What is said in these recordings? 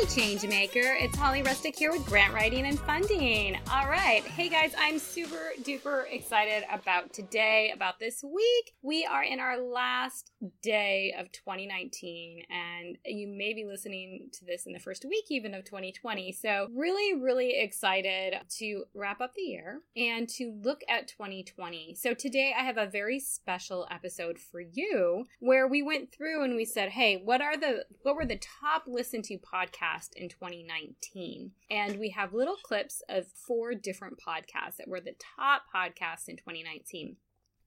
Hey, Changemaker. It's Holly Rustick here with Grant Writing and Funding. All right. Hey, guys, I'm super duper excited about today, about this week. We are in our last day of 2019, and you may be listening to this in the first week even of 2020. So, really, really excited to wrap up the year and to look at 2020. So, today I have a very special episode for you where we went through and we said, hey, what are the, what were the top listened to podcasts? In 2019. And we have little clips of four different podcasts that were the top podcasts in 2019.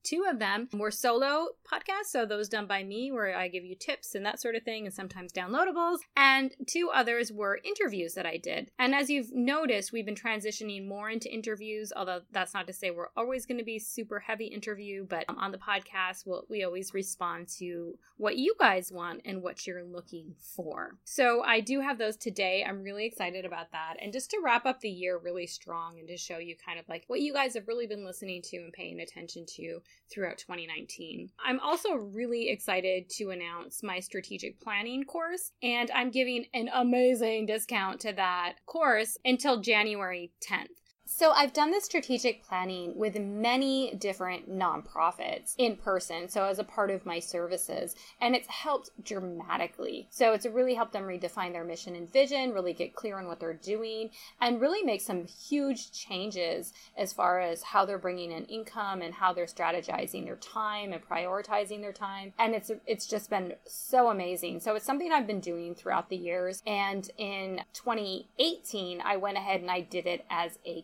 Two of them were solo podcasts, so those done by me, where I give you tips and that sort of thing, and sometimes downloadables. And two others were interviews that I did. And as you've noticed, we've been transitioning more into interviews, although that's not to say we're always going to be super heavy interview, but um, on the podcast, we'll, we always respond to what you guys want and what you're looking for. So I do have those today. I'm really excited about that. And just to wrap up the year really strong and to show you kind of like what you guys have really been listening to and paying attention to throughout 2019. I'm also really excited to announce my strategic planning course, and I'm giving an amazing discount to that course until January 10th. So, I've done this strategic planning with many different nonprofits in person, so as a part of my services, and it's helped dramatically. So, it's really helped them redefine their mission and vision, really get clear on what they're doing, and really make some huge changes as far as how they're bringing in income and how they're strategizing their time and prioritizing their time. And it's it's just been so amazing. So, it's something I've been doing throughout the years, and in 2018, I went ahead and I did it as a.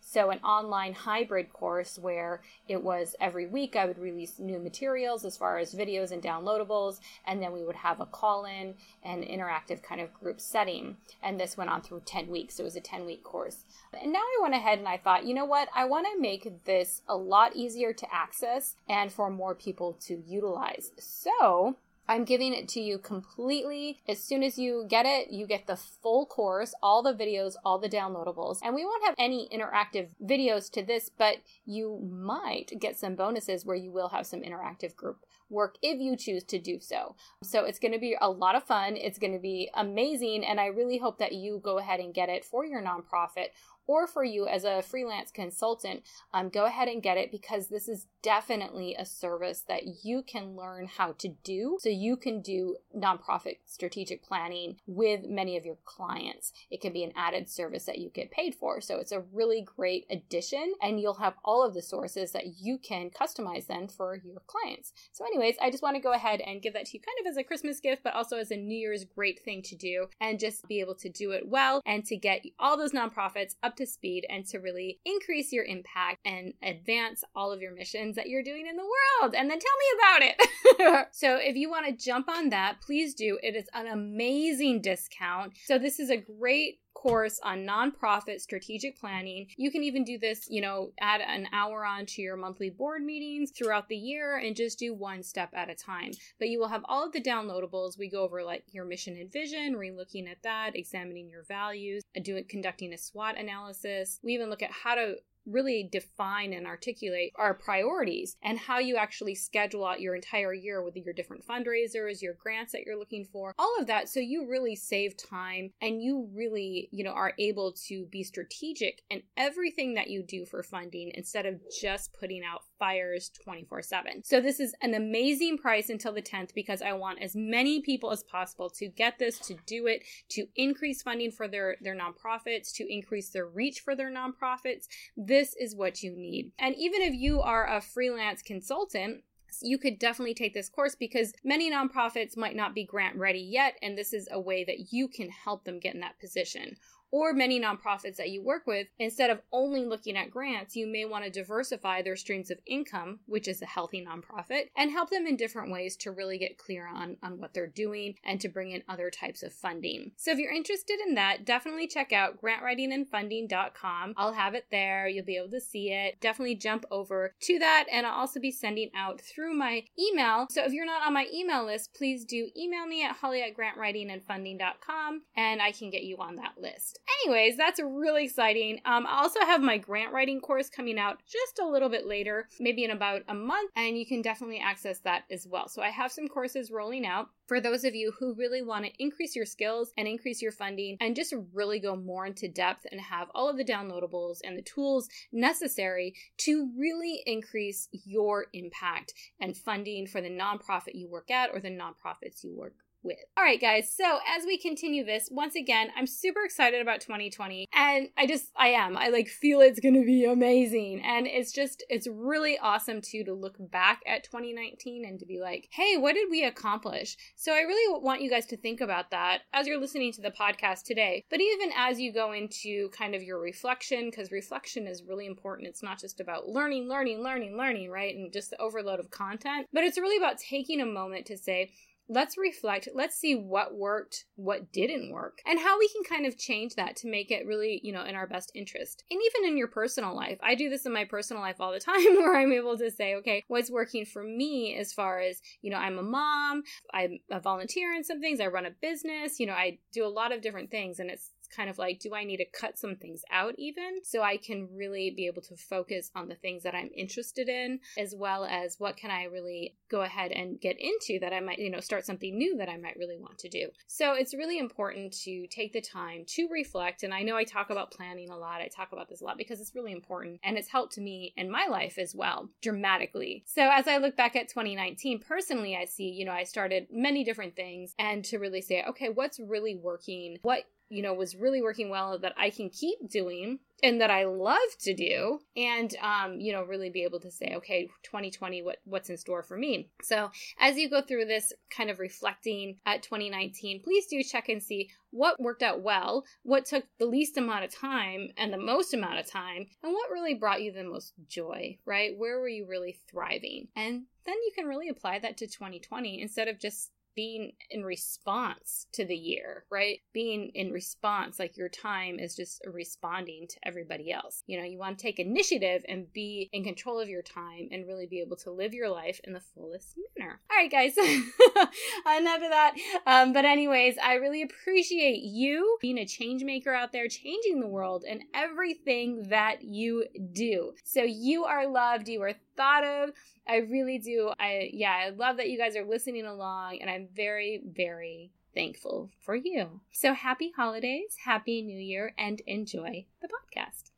So, an online hybrid course where it was every week I would release new materials as far as videos and downloadables, and then we would have a call in and interactive kind of group setting. And this went on through 10 weeks. It was a 10 week course. And now I went ahead and I thought, you know what? I want to make this a lot easier to access and for more people to utilize. So, I'm giving it to you completely. As soon as you get it, you get the full course, all the videos, all the downloadables. And we won't have any interactive videos to this, but you might get some bonuses where you will have some interactive group work if you choose to do so. So it's going to be a lot of fun. It's going to be amazing. And I really hope that you go ahead and get it for your nonprofit or for you as a freelance consultant, um, go ahead and get it because this is definitely a service that you can learn how to do so you can do nonprofit strategic planning with many of your clients. It can be an added service that you get paid for. So it's a really great addition, and you'll have all of the sources that you can customize then for your clients. So, anyways, I just want to go ahead and give that to you kind of as a Christmas gift, but also as a New Year's great thing to do and just be able to do it well and to get all those nonprofits up to speed and to really increase your impact and advance all of your missions that you're doing in the world. And then tell me about it. so if you want to jump on that, please do. It is an amazing discount. So this is a great course on nonprofit strategic planning. You can even do this, you know, add an hour on to your monthly board meetings throughout the year and just do one step at a time. But you will have all of the downloadables. We go over like your mission and vision, re looking at that, examining your values, uh, doing conducting a SWOT analysis. We even look at how to really define and articulate our priorities and how you actually schedule out your entire year with your different fundraisers, your grants that you're looking for, all of that. So you really save time and you really, you know, are able to be strategic in everything that you do for funding instead of just putting out fires 24 7. So this is an amazing price until the 10th because I want as many people as possible to get this, to do it, to increase funding for their, their nonprofits, to increase their reach for their nonprofits. This is what you need. And even if you are a freelance consultant, you could definitely take this course because many nonprofits might not be grant ready yet, and this is a way that you can help them get in that position or many nonprofits that you work with, instead of only looking at grants, you may want to diversify their streams of income, which is a healthy nonprofit, and help them in different ways to really get clear on, on what they're doing and to bring in other types of funding. So if you're interested in that, definitely check out grantwritingandfunding.com. I'll have it there. You'll be able to see it. Definitely jump over to that. And I'll also be sending out through my email. So if you're not on my email list, please do email me at holly at grantwritingandfunding.com and I can get you on that list. Anyways, that's really exciting. Um, I also have my grant writing course coming out just a little bit later, maybe in about a month, and you can definitely access that as well. So I have some courses rolling out for those of you who really want to increase your skills and increase your funding and just really go more into depth and have all of the downloadables and the tools necessary to really increase your impact and funding for the nonprofit you work at or the nonprofits you work with. All right, guys. So as we continue this, once again, I'm super excited about 2020, and I just I am. I like feel it's to be amazing, and it's just it's really awesome too to look back at 2019 and to be like, hey, what did we accomplish? So I really want you guys to think about that as you're listening to the podcast today, but even as you go into kind of your reflection, because reflection is really important. It's not just about learning, learning, learning, learning, right, and just the overload of content, but it's really about taking a moment to say let's reflect. Let's see what worked, what didn't work, and how we can kind of change that to make it really, you know, in our best interest. And even in your personal life, I do this in my personal life all the time where I'm able to say, okay, what's working for me as far as, you know, I'm a mom, I'm a volunteer in some things, I run a business, you know, I do a lot of different things, and it's kind of like, do I need to cut some things out even so I can really be able to focus on the things that I'm interested in, as well as what can I really go ahead and get into that I might, you know, start something new that I might really want to do. So it's really important to take the time to reflect. And I know I talk about planning a lot, I talk about this a lot because it's really important and it's helped me in my life as well dramatically. So as I look back at 2019, personally, I see, you know, I started many different things and to really say, okay, what's really working? What you know was really working well that I can keep doing and that I love to do and um, you know really be able to say okay 2020 what what's in store for me. So as you go through this kind of reflecting at 2019 please do check and see what worked out well what took the least amount of time and the most amount of time and what really brought you the most joy right? Where were you really thriving? And then you can really apply that to 2020 instead of just being in response to the year, right? Being in response, like your time is just responding to everybody else. You know, you want to take initiative and be in control of your time and really be able to live your life in the fullest manner. All right, guys, enough of that. Um, but, anyways, I really appreciate you being a change maker out there, changing the world and everything that you do. So, you are loved, you are thought of. I really do. I yeah, I love that you guys are listening along and I'm very very thankful for you. So happy holidays, happy new year and enjoy the podcast.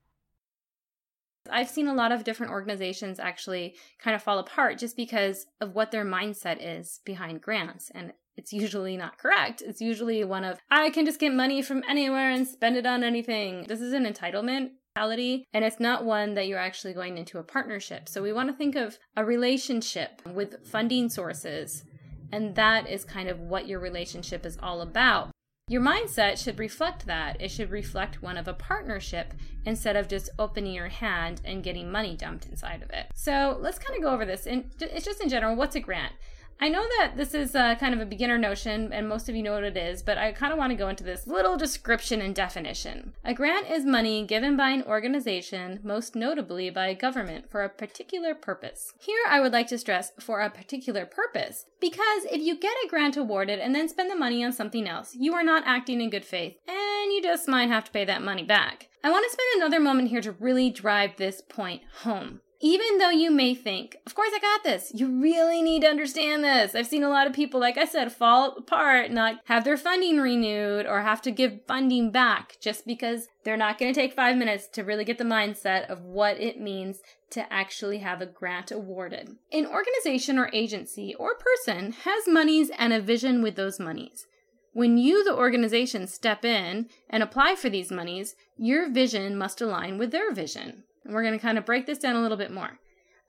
I've seen a lot of different organizations actually kind of fall apart just because of what their mindset is behind grants. And it's usually not correct. It's usually one of, I can just get money from anywhere and spend it on anything. This is an entitlement and it's not one that you're actually going into a partnership. So we want to think of a relationship with funding sources, and that is kind of what your relationship is all about. Your mindset should reflect that. It should reflect one of a partnership instead of just opening your hand and getting money dumped inside of it. So let's kind of go over this. And it's just in general, what's a grant? I know that this is uh, kind of a beginner notion, and most of you know what it is, but I kind of want to go into this little description and definition. A grant is money given by an organization, most notably by a government, for a particular purpose. Here, I would like to stress for a particular purpose, because if you get a grant awarded and then spend the money on something else, you are not acting in good faith, and you just might have to pay that money back. I want to spend another moment here to really drive this point home even though you may think, of course I got this, you really need to understand this. I've seen a lot of people, like I said, fall apart, not have their funding renewed or have to give funding back just because they're not going to take five minutes to really get the mindset of what it means to actually have a grant awarded. An organization or agency or person has monies and a vision with those monies. When you, the organization, step in and apply for these monies, your vision must align with their vision. And we're going to kind of break this down a little bit more.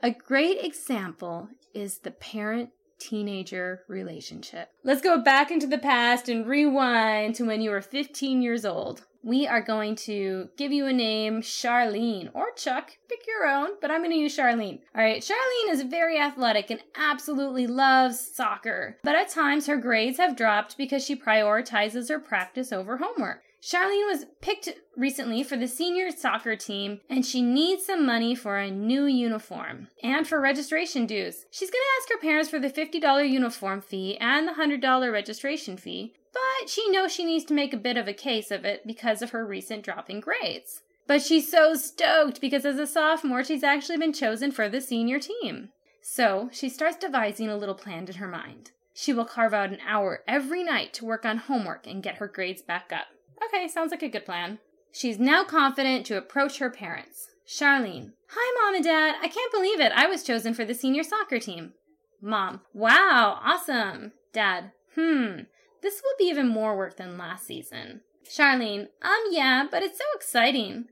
A great example is the parent teenager relationship. Let's go back into the past and rewind to when you were 15 years old. We are going to give you a name, Charlene, or Chuck, pick your own, but I'm going to use Charlene. All right, Charlene is very athletic and absolutely loves soccer, but at times her grades have dropped because she prioritizes her practice over homework. Charlene was picked recently for the senior soccer team and she needs some money for a new uniform and for registration dues. She's going to ask her parents for the $50 uniform fee and the $100 registration fee, but she knows she needs to make a bit of a case of it because of her recent drop in grades. But she's so stoked because as a sophomore, she's actually been chosen for the senior team. So she starts devising a little plan in her mind. She will carve out an hour every night to work on homework and get her grades back up. Okay, sounds like a good plan. She's now confident to approach her parents. Charlene. Hi, Mom and Dad. I can't believe it. I was chosen for the senior soccer team. Mom. Wow, awesome. Dad. Hmm. This will be even more work than last season. Charlene. Um, yeah, but it's so exciting.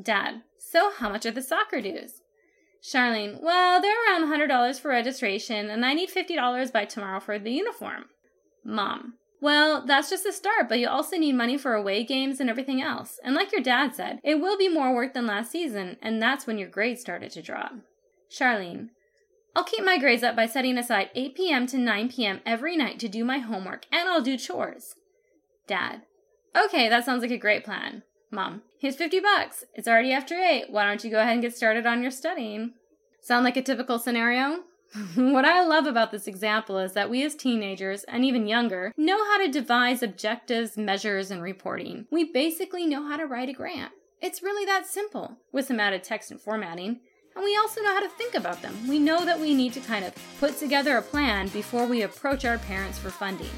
Dad. So how much are the soccer dues? Charlene. Well, they're around $100 for registration, and I need $50 by tomorrow for the uniform. Mom. Well, that's just a start, but you also need money for away games and everything else. And like your dad said, it will be more work than last season, and that's when your grades started to drop. Charlene, I'll keep my grades up by setting aside 8 p.m. to 9 p.m. every night to do my homework, and I'll do chores. Dad, okay, that sounds like a great plan. Mom, here's 50 bucks. It's already after 8. Why don't you go ahead and get started on your studying? Sound like a typical scenario? what I love about this example is that we as teenagers, and even younger, know how to devise objectives, measures, and reporting. We basically know how to write a grant. It's really that simple, with some added text and formatting. And we also know how to think about them. We know that we need to kind of put together a plan before we approach our parents for funding.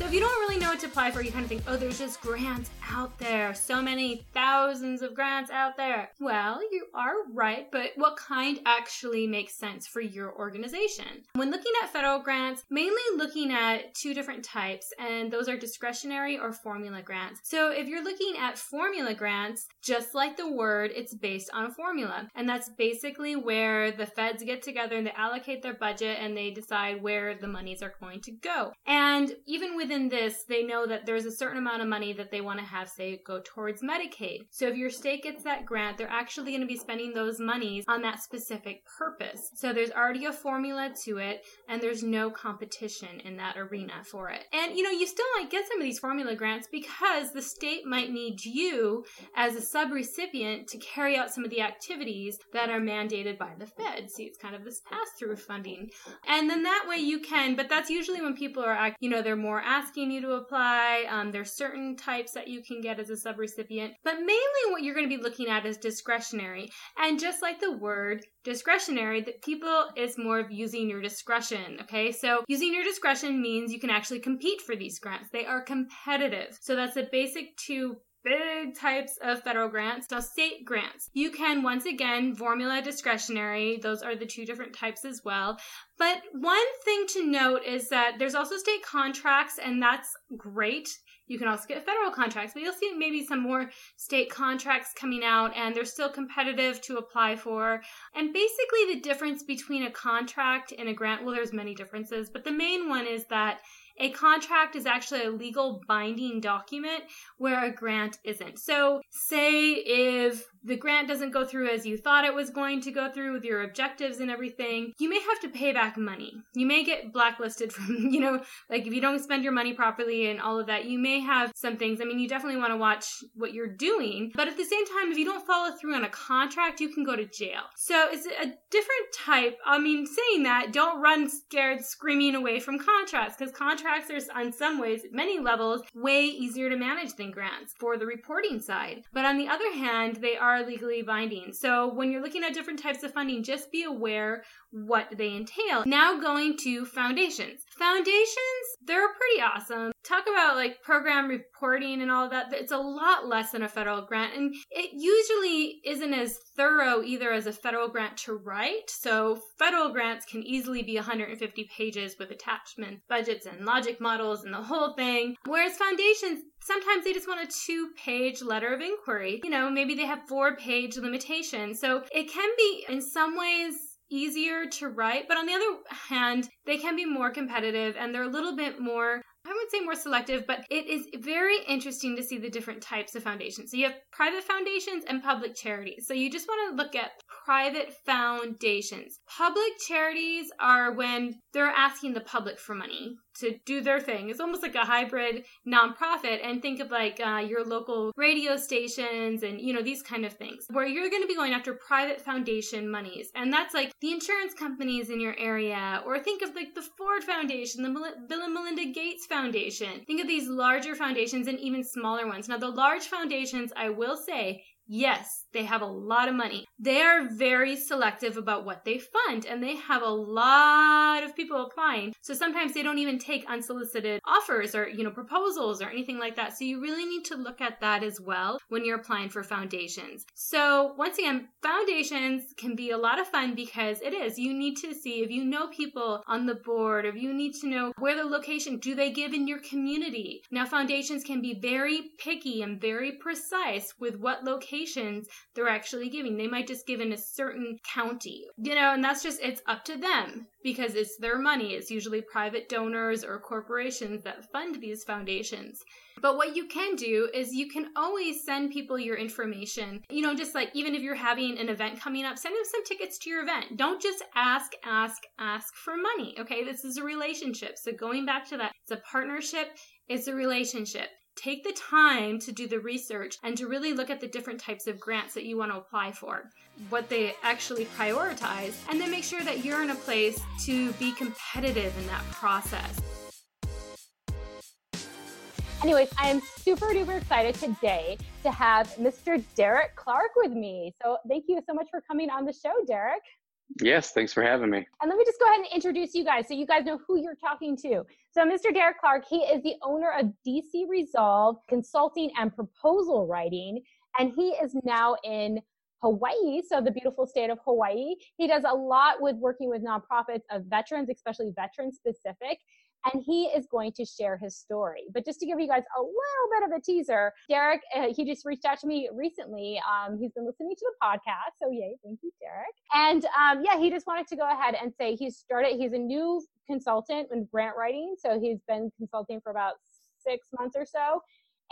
So if you don't really know what to apply for, you kind of think, oh, there's just grants out there. So many thousands of grants out there. Well, you are right, but what kind actually makes sense for your organization? When looking at federal grants, mainly looking at two different types, and those are discretionary or formula grants. So if you're looking at formula grants, just like the word, it's based on a formula. And that's basically where the feds get together and they allocate their budget and they decide where the monies are going to go. And even with within this, they know that there's a certain amount of money that they want to have, say, go towards Medicaid. So if your state gets that grant, they're actually going to be spending those monies on that specific purpose. So there's already a formula to it, and there's no competition in that arena for it. And you know, you still might get some of these formula grants because the state might need you as a subrecipient to carry out some of the activities that are mandated by the Fed. See, it's kind of this pass through funding. And then that way you can, but that's usually when people are, you know, they're more asking you to apply. Um, there's certain types that you can get as a subrecipient, but mainly what you're going to be looking at is discretionary. And just like the word discretionary, that people is more of using your discretion. Okay, so using your discretion means you can actually compete for these grants. They are competitive. So that's the basic two big types of federal grants. So state grants. You can once again formula discretionary. Those are the two different types as well. But one thing to note is that there's also state contracts and that's great. You can also get federal contracts, but you'll see maybe some more state contracts coming out and they're still competitive to apply for. And basically the difference between a contract and a grant, well there's many differences, but the main one is that a contract is actually a legal binding document where a grant isn't. So, say if the grant doesn't go through as you thought it was going to go through with your objectives and everything, you may have to pay back money. You may get blacklisted from, you know, like if you don't spend your money properly and all of that, you may have some things. I mean, you definitely want to watch what you're doing, but at the same time, if you don't follow through on a contract, you can go to jail. So it's a different type. I mean, saying that, don't run scared screaming away from contracts because contracts are, on some ways, many levels, way easier to manage than grants for the reporting side. But on the other hand, they are are legally binding. So when you're looking at different types of funding, just be aware what they entail. Now going to foundations. Foundations, they're pretty awesome. Talk about like program reporting and all that. It's a lot less than a federal grant, and it usually isn't as thorough either as a federal grant to write. So federal grants can easily be 150 pages with attachments, budgets, and logic models and the whole thing. Whereas foundations, sometimes they just want a two page letter of inquiry. You know, maybe they have four page limitations. So it can be in some ways easier to write, but on the other hand, they can be more competitive and they're a little bit more I say more selective, but it is very interesting to see the different types of foundations. So you have private foundations and public charities. So you just want to look at private foundations. Public charities are when they're asking the public for money to do their thing. It's almost like a hybrid nonprofit. And think of like uh, your local radio stations and, you know, these kind of things where you're going to be going after private foundation monies. And that's like the insurance companies in your area, or think of like the Ford Foundation, the Bill and Melinda Gates Foundation. Think of these larger foundations and even smaller ones. Now, the large foundations, I will say, Yes, they have a lot of money. They are very selective about what they fund and they have a lot of people applying. So sometimes they don't even take unsolicited offers or, you know, proposals or anything like that. So you really need to look at that as well when you're applying for foundations. So once again, foundations can be a lot of fun because it is. You need to see if you know people on the board, if you need to know where the location, do they give in your community? Now foundations can be very picky and very precise with what locations they're actually giving. They might just give in a certain county, you know, and that's just, it's up to them because it's their money. It's usually private donors or corporations that fund these foundations. But what you can do is you can always send people your information. You know, just like even if you're having an event coming up, send them some tickets to your event. Don't just ask, ask, ask for money. Okay. This is a relationship. So going back to that, it's a partnership, it's a relationship take the time to do the research and to really look at the different types of grants that you want to apply for, what they actually prioritize, and then make sure that you're in a place to be competitive in that process. Anyways, I am super duper excited today to have Mr. Derek Clark with me. So thank you so much for coming on the show, Derek. Yes, thanks for having me. And let me just go ahead and introduce you guys so you guys know who you're talking to. So, Mr. Derek Clark, he is the owner of DC Resolve Consulting and Proposal Writing, and he is now in Hawaii, so the beautiful state of Hawaii. He does a lot with working with nonprofits of veterans, especially veteran specific and he is going to share his story. But just to give you guys a little bit of a teaser, Derek, uh, he just reached out to me recently. Um, he's been listening to the podcast, so yay, thank you, Derek. And um, yeah, he just wanted to go ahead and say he's started. He's a new consultant in grant writing, so he's been consulting for about six months or so.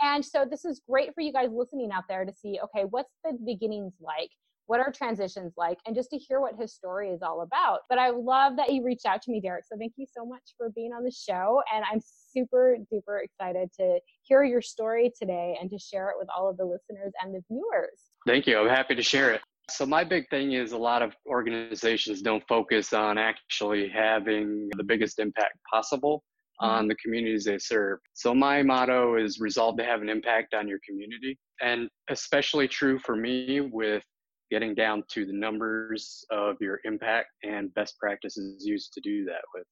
And so this is great for you guys listening out there to see, okay, what's the beginnings like? What are transitions like and just to hear what his story is all about but i love that you reached out to me derek so thank you so much for being on the show and i'm super duper excited to hear your story today and to share it with all of the listeners and the viewers thank you i'm happy to share it so my big thing is a lot of organizations don't focus on actually having the biggest impact possible mm-hmm. on the communities they serve. So my motto is resolve to have an impact on your community. And especially true for me with getting down to the numbers of your impact and best practices used to do that with.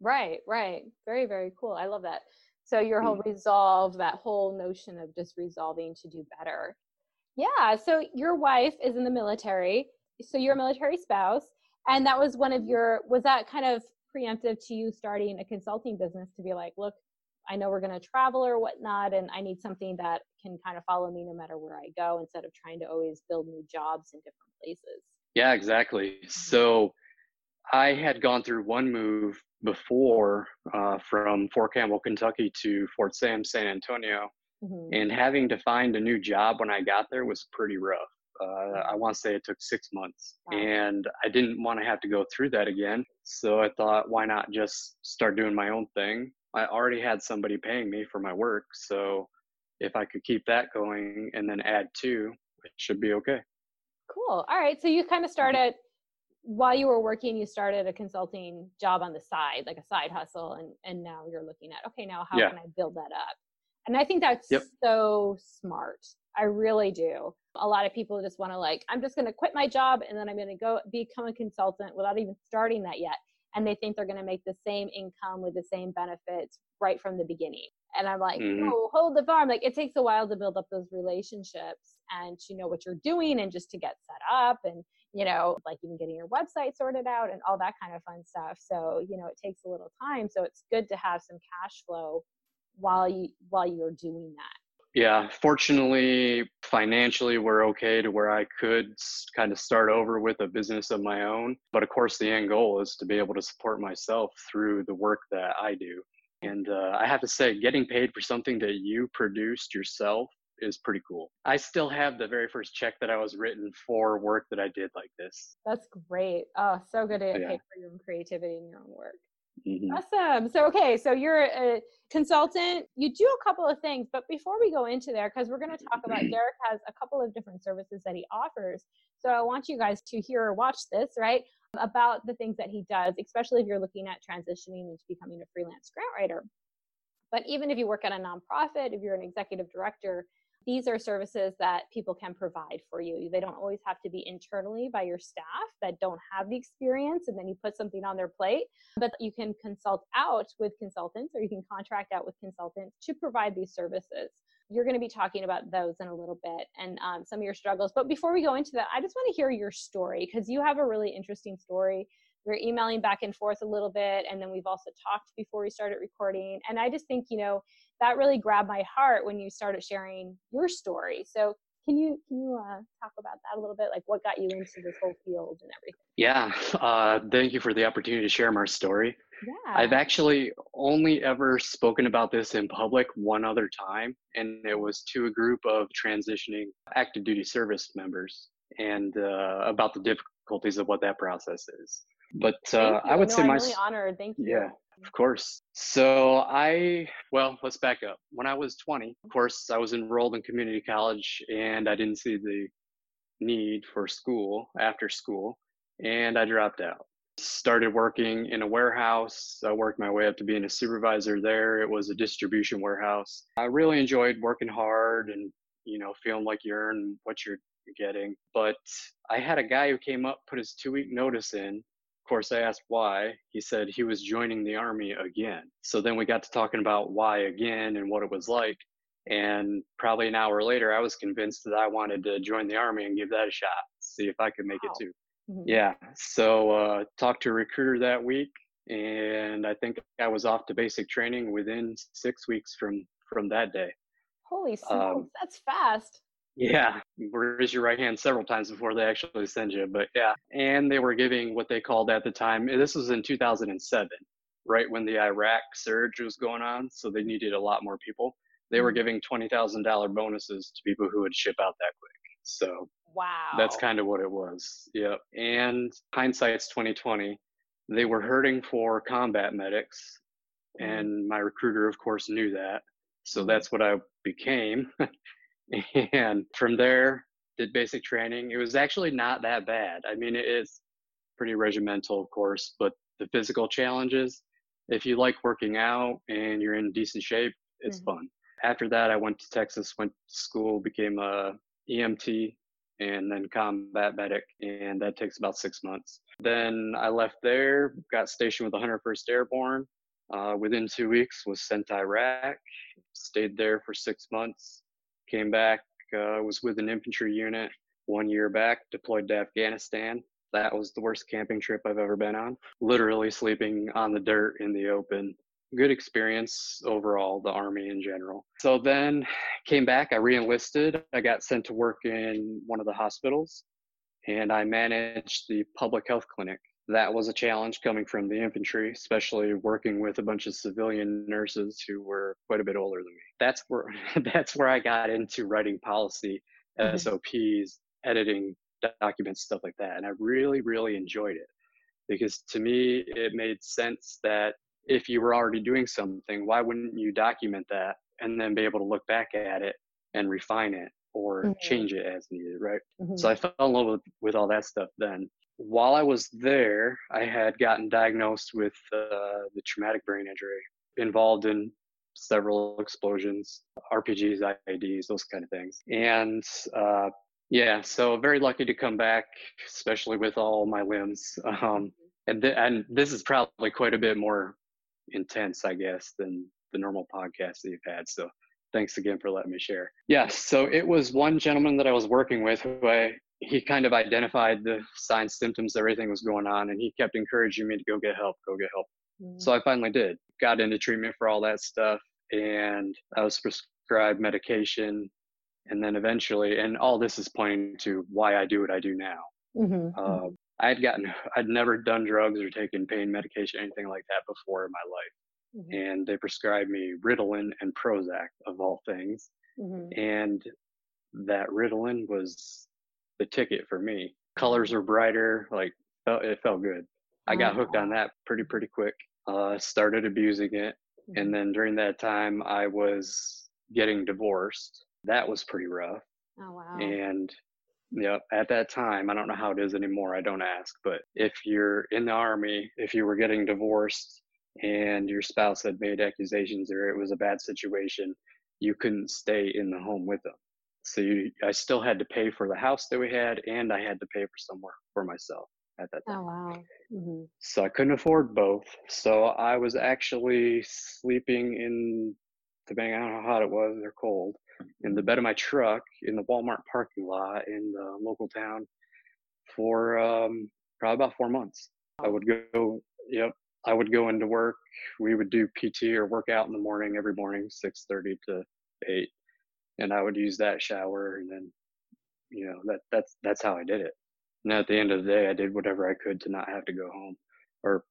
Right, right. Very, very cool. I love that. So your whole mm. resolve, that whole notion of just resolving to do better. Yeah. So your wife is in the military. So you're a military spouse. And that was one of your, was that kind of preemptive to you starting a consulting business to be like, look, I know we're going to travel or whatnot, and I need something that can kind of follow me no matter where I go instead of trying to always build new jobs in different places. Yeah, exactly. So I had gone through one move before uh, from Fort Campbell, Kentucky to Fort Sam, San Antonio. Mm-hmm. And having to find a new job when I got there was pretty rough. Uh. I want to say it took six months. Wow. And I didn't want to have to go through that again. So I thought, why not just start doing my own thing? I already had somebody paying me for my work. So if I could keep that going and then add two, it should be okay. Cool. All right. So you kind of mm-hmm. started while you were working, you started a consulting job on the side, like a side hustle, and and now you're looking at okay, now how yeah. can I build that up? And I think that's yep. so smart. I really do. A lot of people just want to like, I'm just going to quit my job and then I'm going to go become a consultant without even starting that yet and they think they're going to make the same income with the same benefits right from the beginning. And I'm like, mm-hmm. oh, hold the farm. Like it takes a while to build up those relationships and to know what you're doing and just to get set up and, you know, like even getting your website sorted out and all that kind of fun stuff. So, you know, it takes a little time. So it's good to have some cash flow while you while you're doing that. Yeah, fortunately, financially, we're okay to where I could kind of start over with a business of my own. But of course, the end goal is to be able to support myself through the work that I do. And uh, I have to say, getting paid for something that you produced yourself is pretty cool. I still have the very first check that I was written for work that I did like this. That's great. Oh, so good to get yeah. paid for your own creativity and your own work. Mm-hmm. Awesome. So, okay, so you're a consultant. You do a couple of things, but before we go into there, because we're going to talk about Derek has a couple of different services that he offers. So, I want you guys to hear or watch this, right? About the things that he does, especially if you're looking at transitioning into becoming a freelance grant writer. But even if you work at a nonprofit, if you're an executive director, these are services that people can provide for you. They don't always have to be internally by your staff that don't have the experience and then you put something on their plate, but you can consult out with consultants or you can contract out with consultants to provide these services. You're going to be talking about those in a little bit and um, some of your struggles. But before we go into that, I just want to hear your story because you have a really interesting story we are emailing back and forth a little bit and then we've also talked before we started recording. And i just think you know that really grabbed my heart when you started sharing your story. So can you can you uh, talk about that a little bit? Like what got you into this whole field and everything? Yeah. Uh, thank you for the opportunity to share my story. Yeah. i've actually only ever spoken about this in public one other time and it was to a group of transitioning active duty service members and uh, about the difficulties of what that process is but uh, I would no, say I'm my really honored. Thank you. Yeah, of course. So I well, let's back up. When I was 20, of course, I was enrolled in community college, and I didn't see the need for school after school, and I dropped out. Started working in a warehouse. I worked my way up to being a supervisor there. It was a distribution warehouse. I really enjoyed working hard and you know feeling like you earn what you're getting. But I had a guy who came up, put his two week notice in, of course, I asked why. He said he was joining the army again. So then we got to talking about why again and what it was like. And probably an hour later, I was convinced that I wanted to join the army and give that a shot, see if I could make wow. it too. Mm-hmm. Yeah. So uh, talked to a recruiter that week, and I think I was off to basic training within six weeks from from that day. Holy smokes, um, that's fast. Yeah, raise your right hand several times before they actually send you. But yeah, and they were giving what they called at the time. This was in 2007, right when the Iraq surge was going on, so they needed a lot more people. They were mm-hmm. giving twenty thousand dollar bonuses to people who would ship out that quick. So wow, that's kind of what it was. Yep. And hindsight's 2020. They were hurting for combat medics, mm-hmm. and my recruiter, of course, knew that. So mm-hmm. that's what I became. and from there did basic training. It was actually not that bad. I mean it is pretty regimental of course but the physical challenges if you like working out and you're in decent shape it's mm-hmm. fun. After that i went to texas went to school became a emt and then combat medic and that takes about six months. Then i left there got stationed with the 101st airborne uh, within two weeks was sent to iraq stayed there for six months Came back, uh, was with an infantry unit one year back, deployed to Afghanistan. That was the worst camping trip I've ever been on. Literally sleeping on the dirt in the open. Good experience overall, the Army in general. So then came back, I reenlisted. I got sent to work in one of the hospitals and I managed the public health clinic that was a challenge coming from the infantry, especially working with a bunch of civilian nurses who were quite a bit older than me. That's where that's where I got into writing policy, mm-hmm. SOPs, editing documents, stuff like that. And I really, really enjoyed it because to me it made sense that if you were already doing something, why wouldn't you document that and then be able to look back at it and refine it or mm-hmm. change it as needed, right? Mm-hmm. So I fell in love with, with all that stuff then while I was there, I had gotten diagnosed with uh, the traumatic brain injury, involved in several explosions, RPGs, IEDs, those kind of things. And uh, yeah, so very lucky to come back, especially with all my limbs. Um, and th- and this is probably quite a bit more intense, I guess, than the normal podcast that you've had. So thanks again for letting me share. Yes, so it was one gentleman that I was working with who I he kind of identified the signs, symptoms, everything was going on, and he kept encouraging me to go get help, go get help. Mm-hmm. So I finally did. Got into treatment for all that stuff, and I was prescribed medication, and then eventually, and all this is pointing to why I do what I do now. Mm-hmm. Uh, I had gotten, I'd never done drugs or taken pain medication, anything like that before in my life. Mm-hmm. And they prescribed me Ritalin and Prozac, of all things. Mm-hmm. And that Ritalin was the ticket for me. Colors were brighter, like it felt good. I got hooked on that pretty pretty quick. Uh, started abusing it, and mm-hmm. then during that time, I was getting divorced. That was pretty rough. Oh wow! And yeah, at that time, I don't know how it is anymore. I don't ask, but if you're in the army, if you were getting divorced and your spouse had made accusations or it was a bad situation, you couldn't stay in the home with them. So you, I still had to pay for the house that we had, and I had to pay for somewhere for myself at that time. Oh wow! Mm-hmm. So I couldn't afford both. So I was actually sleeping in, depending on how hot it was or cold, in the bed of my truck in the Walmart parking lot in the local town for um, probably about four months. I would go, yep, I would go into work. We would do PT or work out in the morning every morning, six thirty to eight, and I would use that shower, and then, you know, that that's that's how I did it. And at the end of the day, I did whatever I could to not have to go home, or,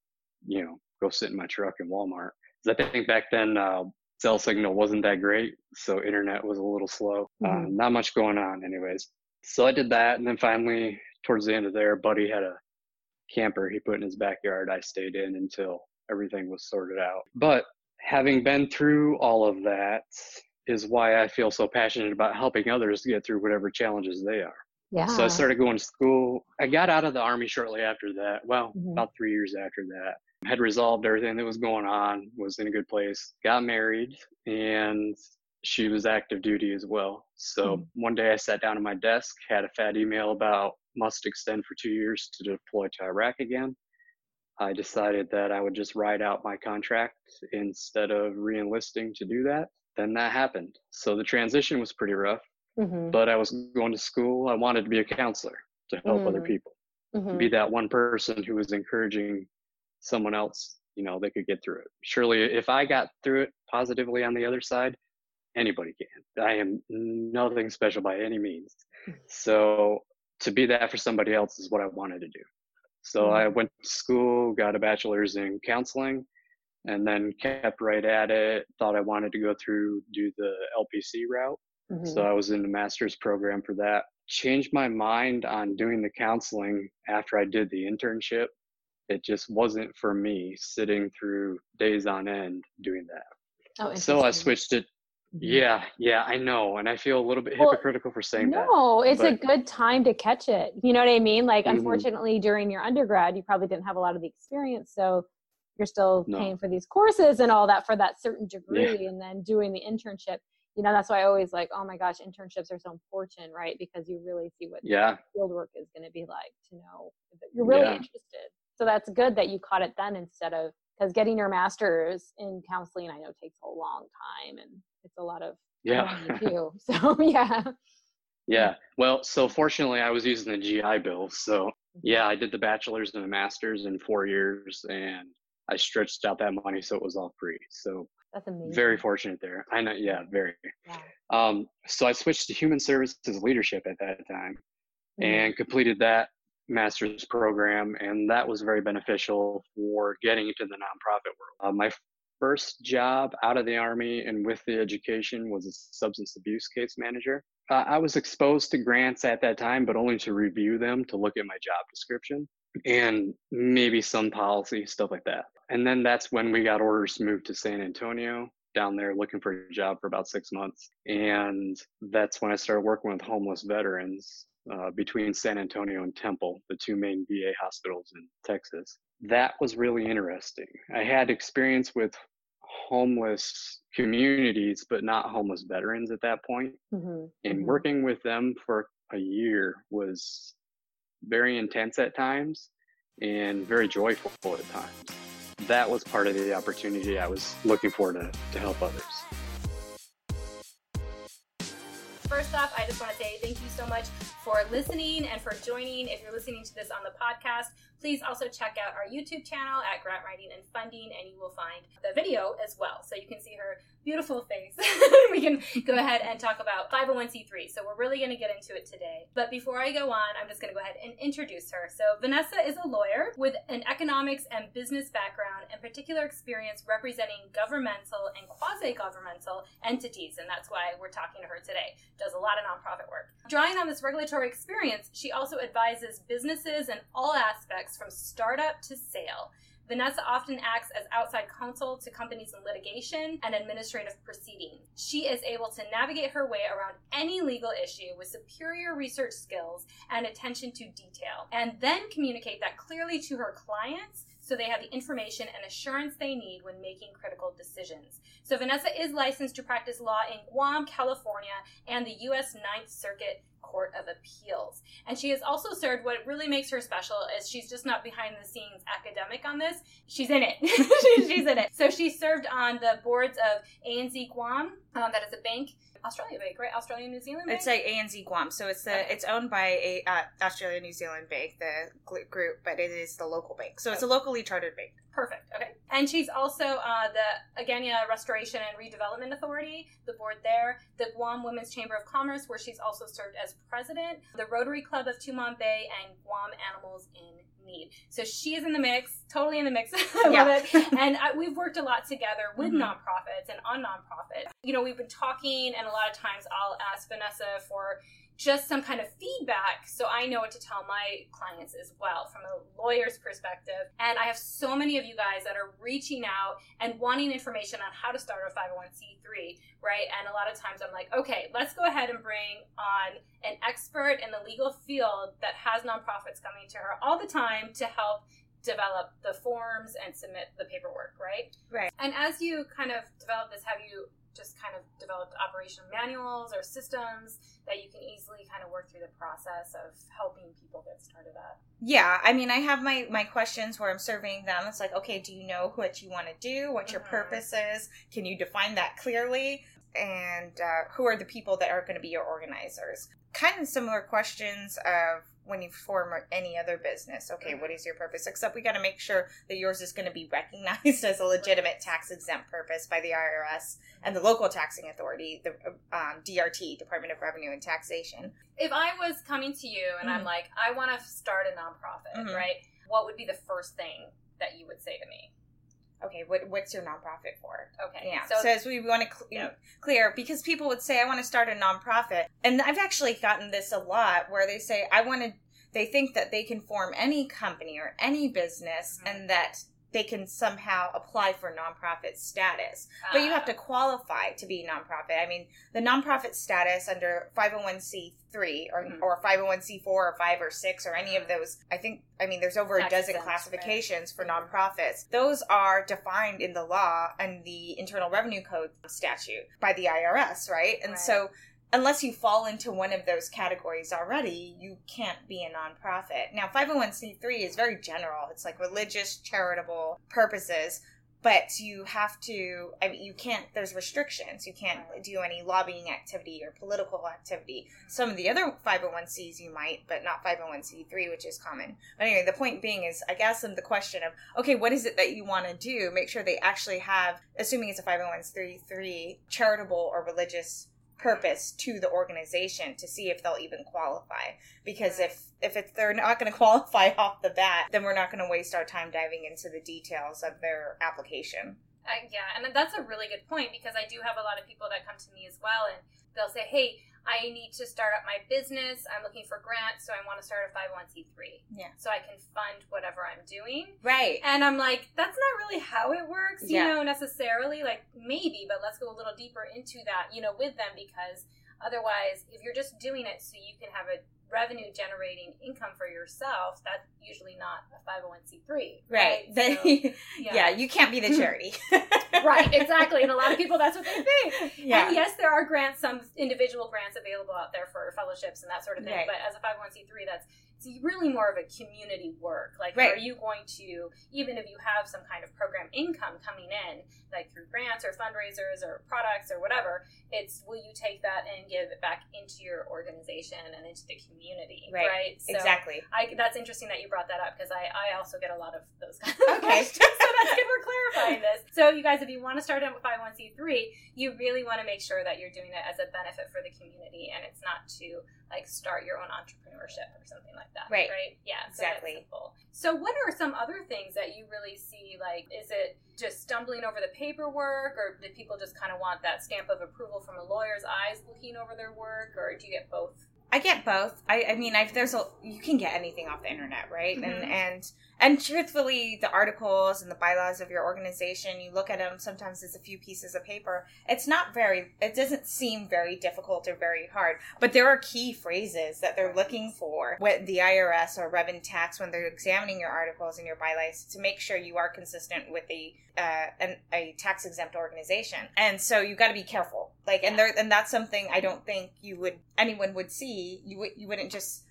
you know, go sit in my truck in Walmart. Because I think back then, uh, cell signal wasn't that great, so internet was a little slow. Uh, mm-hmm. Uh, not much going on, anyways. So I did that, and then finally, towards the end of there, buddy had a camper he put in his backyard. I stayed in until everything was sorted out. But having been through all of that is why I feel so passionate about helping others get through whatever challenges they are. Yeah. So I started going to school. I got out of the army shortly after that. Well, mm-hmm. about three years after that had resolved everything that was going on, was in a good place, got married, and she was active duty as well. So mm-hmm. one day I sat down at my desk, had a fat email about must extend for two years to deploy to Iraq again. I decided that I would just ride out my contract instead of reenlisting to do that. Then that happened. So the transition was pretty rough, mm-hmm. but I was going to school. I wanted to be a counselor to help mm-hmm. other people, mm-hmm. be that one person who was encouraging someone else, you know, they could get through it. Surely, if I got through it positively on the other side, anybody can. I am nothing special by any means. Hmm. So to be that for somebody else is what I wanted to do. So mm-hmm. I went to school, got a bachelor's in counseling, and then kept right at it. Thought I wanted to go through do the LPC route. Mm-hmm. So I was in the master's program for that. Changed my mind on doing the counseling after I did the internship it just wasn't for me sitting through days on end doing that. Oh, so I switched it. Mm-hmm. Yeah, yeah, I know. And I feel a little bit well, hypocritical for saying no, that. No, it's but, a good time to catch it. You know what I mean? Like, mm-hmm. unfortunately, during your undergrad, you probably didn't have a lot of the experience. So you're still no. paying for these courses and all that for that certain degree. Yeah. And then doing the internship. You know, that's why I always like, oh my gosh, internships are so important, right? Because you really see what yeah. field work is going to be like to know that you're really yeah. interested. So that's good that you caught it then instead of because getting your master's in counseling I know takes a long time and it's a lot of yeah too. So yeah. Yeah. Well, so fortunately I was using the GI Bill. So mm-hmm. yeah, I did the bachelor's and the master's in four years and I stretched out that money so it was all free. So that's amazing. Very fortunate there. I know, yeah, very. Yeah. Um, so I switched to human services leadership at that time mm-hmm. and completed that master's program, and that was very beneficial for getting into the nonprofit world. Uh, my first job out of the Army and with the education was a substance abuse case manager. Uh, I was exposed to grants at that time, but only to review them, to look at my job description, and maybe some policy, stuff like that. And then that's when we got orders to move to San Antonio down there looking for a job for about six months. And that's when I started working with homeless veterans uh, between San Antonio and Temple, the two main VA hospitals in Texas. That was really interesting. I had experience with homeless communities, but not homeless veterans at that point. Mm-hmm. And mm-hmm. working with them for a year was very intense at times and very joyful at times. That was part of the opportunity I was looking for to, to help others first off, I just want to say thank you so much for listening and for joining. If you're listening to this on the podcast, Please also check out our YouTube channel at Grant Writing and Funding, and you will find the video as well. So you can see her beautiful face. we can go ahead and talk about 501c3. So we're really going to get into it today. But before I go on, I'm just going to go ahead and introduce her. So Vanessa is a lawyer with an economics and business background and particular experience representing governmental and quasi-governmental entities, and that's why we're talking to her today. Does a lot of nonprofit work. Drawing on this regulatory experience, she also advises businesses in all aspects from startup to sale. Vanessa often acts as outside counsel to companies in litigation and administrative proceedings. She is able to navigate her way around any legal issue with superior research skills and attention to detail, and then communicate that clearly to her clients so they have the information and assurance they need when making critical decisions. So Vanessa is licensed to practice law in Guam, California, and the U.S. Ninth Circuit Court of Appeals. And she has also served what really makes her special is she's just not behind the scenes academic on this. She's in it. she's in it. So she served on the boards of ANZ Guam, um, that is a bank Australia Bank, right? Australia New Zealand Bank? It's like ANZ Guam. So it's the okay. it's owned by a uh, Australia New Zealand Bank, the group, but it is the local bank. So it's a locally chartered bank. Perfect. Okay. And she's also uh, the Agana Restoration and Redevelopment Authority, the board there, the Guam Women's Chamber of Commerce, where she's also served as president, the Rotary Club of Tumon Bay, and Guam Animals in Need. So she is in the mix, totally in the mix. Yeah. it. And I, we've worked a lot together with mm-hmm. nonprofits and on nonprofits. You know, we've been talking, and a lot of times I'll ask Vanessa for just some kind of feedback so I know what to tell my clients as well from a lawyer's perspective. And I have so many of you guys that are reaching out and wanting information on how to start a 501c3, right? And a lot of times I'm like, okay, let's go ahead and bring on an expert in the legal field that has nonprofits coming to her all the time to help develop the forms and submit the paperwork, right? Right. And as you kind of develop this, have you just kind of developed operational manuals or systems that you can easily kind of work through the process of helping people get started up? Yeah, I mean, I have my my questions where I'm surveying them. It's like, okay, do you know what you want to do? What your mm-hmm. purpose is? Can you define that clearly? And uh, who are the people that are going to be your organizers? Kind of similar questions of when you form any other business. Okay, what is your purpose? Except we got to make sure that yours is going to be recognized as a legitimate tax exempt purpose by the IRS and the local taxing authority, the um, DRT, Department of Revenue and Taxation. If I was coming to you and mm-hmm. I'm like, I want to start a nonprofit, mm-hmm. right? What would be the first thing that you would say to me? Okay, what, what's your nonprofit for? Okay. Yeah. So, so as we want to cl- you know, clear, because people would say, I want to start a nonprofit. And I've actually gotten this a lot where they say, I want to, they think that they can form any company or any business mm-hmm. and that they can somehow apply for nonprofit status. Uh, but you have to ah. qualify to be nonprofit. I mean, the nonprofit status under 501c3 or, mm-hmm. or 501c4 or 5 or 6 or any of mm-hmm. those, I think, I mean, there's over a dozen classifications right. for mm-hmm. nonprofits. Those are defined in the law and the Internal Revenue Code statute by the IRS, right? And right. so unless you fall into one of those categories already, you can't be a nonprofit. Now, 501c3 is very general. It's like religious, charitable purposes, but you have to, I mean, you can't, there's restrictions. You can't do any lobbying activity or political activity. Mm-hmm. Some of the other 501cs you might, but not 501c3, which is common. But anyway, the point being is, I asked them the question of, okay, what is it that you want to do? Make sure they actually have, assuming it's a 501c3, charitable or religious purpose to the organization to see if they'll even qualify. Because if if it's, they're not going to qualify off the bat then we're not going to waste our time diving into the details of their application. Uh, yeah and that's a really good point because i do have a lot of people that come to me as well and they'll say hey I need to start up my business. I'm looking for grants, so I want to start a 501c3. Yeah. So I can fund whatever I'm doing. Right. And I'm like, that's not really how it works, you yeah. know, necessarily. Like, maybe, but let's go a little deeper into that, you know, with them because otherwise, if you're just doing it so you can have a revenue generating income for yourself, that's usually not a 501c3. Right. right? So, yeah. yeah. you can't be the charity. right, exactly. And a lot of people, that's what they think. Yeah. And yes, there are grants, some individual grants available out there for fellowships and that sort of thing. Right. But as a 501c3, that's really more of a community work. Like, right. are you going to, even if you have some kind of program income coming in, like through grants or fundraisers or products or whatever, it's will you take that and give it back into your organization and into the community, right? right? So exactly. I, that's interesting that you brought that up because I, I also get a lot of those kinds of okay. questions. so that's good we're clarifying this. So you guys, if you want to start a 501c3, you really want to make sure that you're doing it as a benefit for the community and it's not to like start your own entrepreneurship or something like that. Right. Right. Yeah. Exactly. So, so what are some other things that you really see? Like, is it just stumbling over the paperwork, or do people just kind of want that stamp of approval from a lawyer's eyes looking over their work, or do you get both? I get both. I, I mean, I've, there's a you can get anything off the internet, right? Mm-hmm. And and and truthfully, the articles and the bylaws of your organization, you look at them. Sometimes it's a few pieces of paper. It's not very. It doesn't seem very difficult or very hard. But there are key phrases that they're looking for with the IRS or Revenue Tax when they're examining your articles and your bylaws to make sure you are consistent with the uh, an, a tax exempt organization. And so you got to be careful. Like, and there, and that's something I don't think you would anyone would see. You would you wouldn't just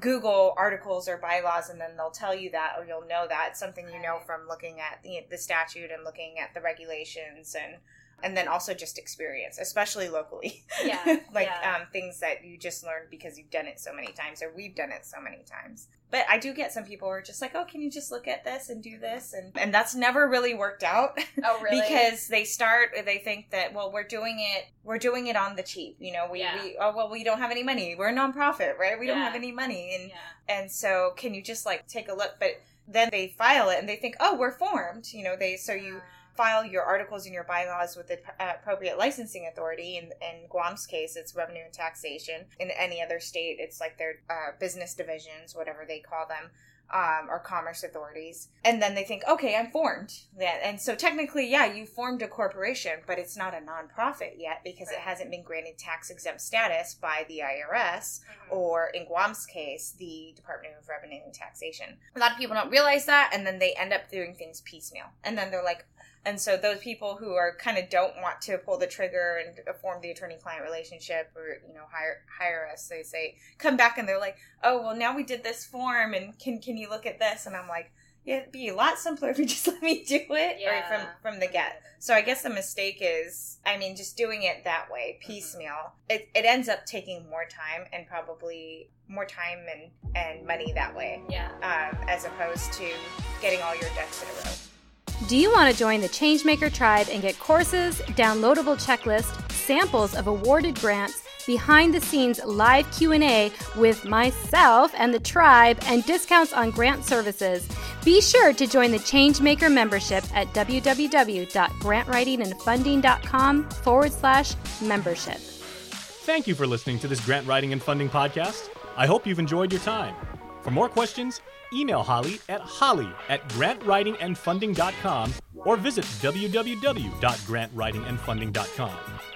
Google articles or bylaws and then they'll tell you that or you'll know that. It's something you know from looking at the, the statute and looking at the regulations and and then also just experience, especially locally. Yeah. like yeah. Um, things that you just learned because you've done it so many times or we've done it so many times. But I do get some people who are just like, oh, can you just look at this and do this? And, and that's never really worked out. Oh, really? because they start, they think that, well, we're doing it, we're doing it on the cheap. You know, we, yeah. we oh, well, we don't have any money. We're a nonprofit, right? We yeah. don't have any money. And, and so can you just like take a look? But then they file it and they think, oh, we're formed. You know, they, so you, file your articles and your bylaws with the appropriate licensing authority. In, in Guam's case, it's revenue and taxation. In any other state, it's like their uh, business divisions, whatever they call them. Um, or commerce authorities, and then they think, okay, I'm formed. Yeah, and so technically, yeah, you formed a corporation, but it's not a nonprofit yet because right. it hasn't been granted tax exempt status by the IRS mm-hmm. or, in Guam's case, the Department of Revenue and Taxation. A lot of people don't realize that, and then they end up doing things piecemeal, and then they're like, and so those people who are kind of don't want to pull the trigger and form the attorney client relationship or you know hire hire us they say come back and they're like oh well now we did this form and can can you look at this and i'm like yeah, it'd be a lot simpler if you just let me do it yeah. right from from the get. So I guess the mistake is, I mean, just doing it that way, mm-hmm. piecemeal. Mm-hmm. It it ends up taking more time and probably more time and and money that way. Yeah. Um, as opposed to getting all your ducks in a row. Do you want to join the Changemaker tribe and get courses, downloadable checklists, samples of awarded grants, behind the scenes live Q&A with myself and the tribe and discounts on grant services? Be sure to join the Changemaker membership at www.grantwritingandfunding.com forward slash membership. Thank you for listening to this grant writing and funding podcast. I hope you've enjoyed your time. For more questions, email Holly at holly at grantwritingandfunding.com or visit www.grantwritingandfunding.com.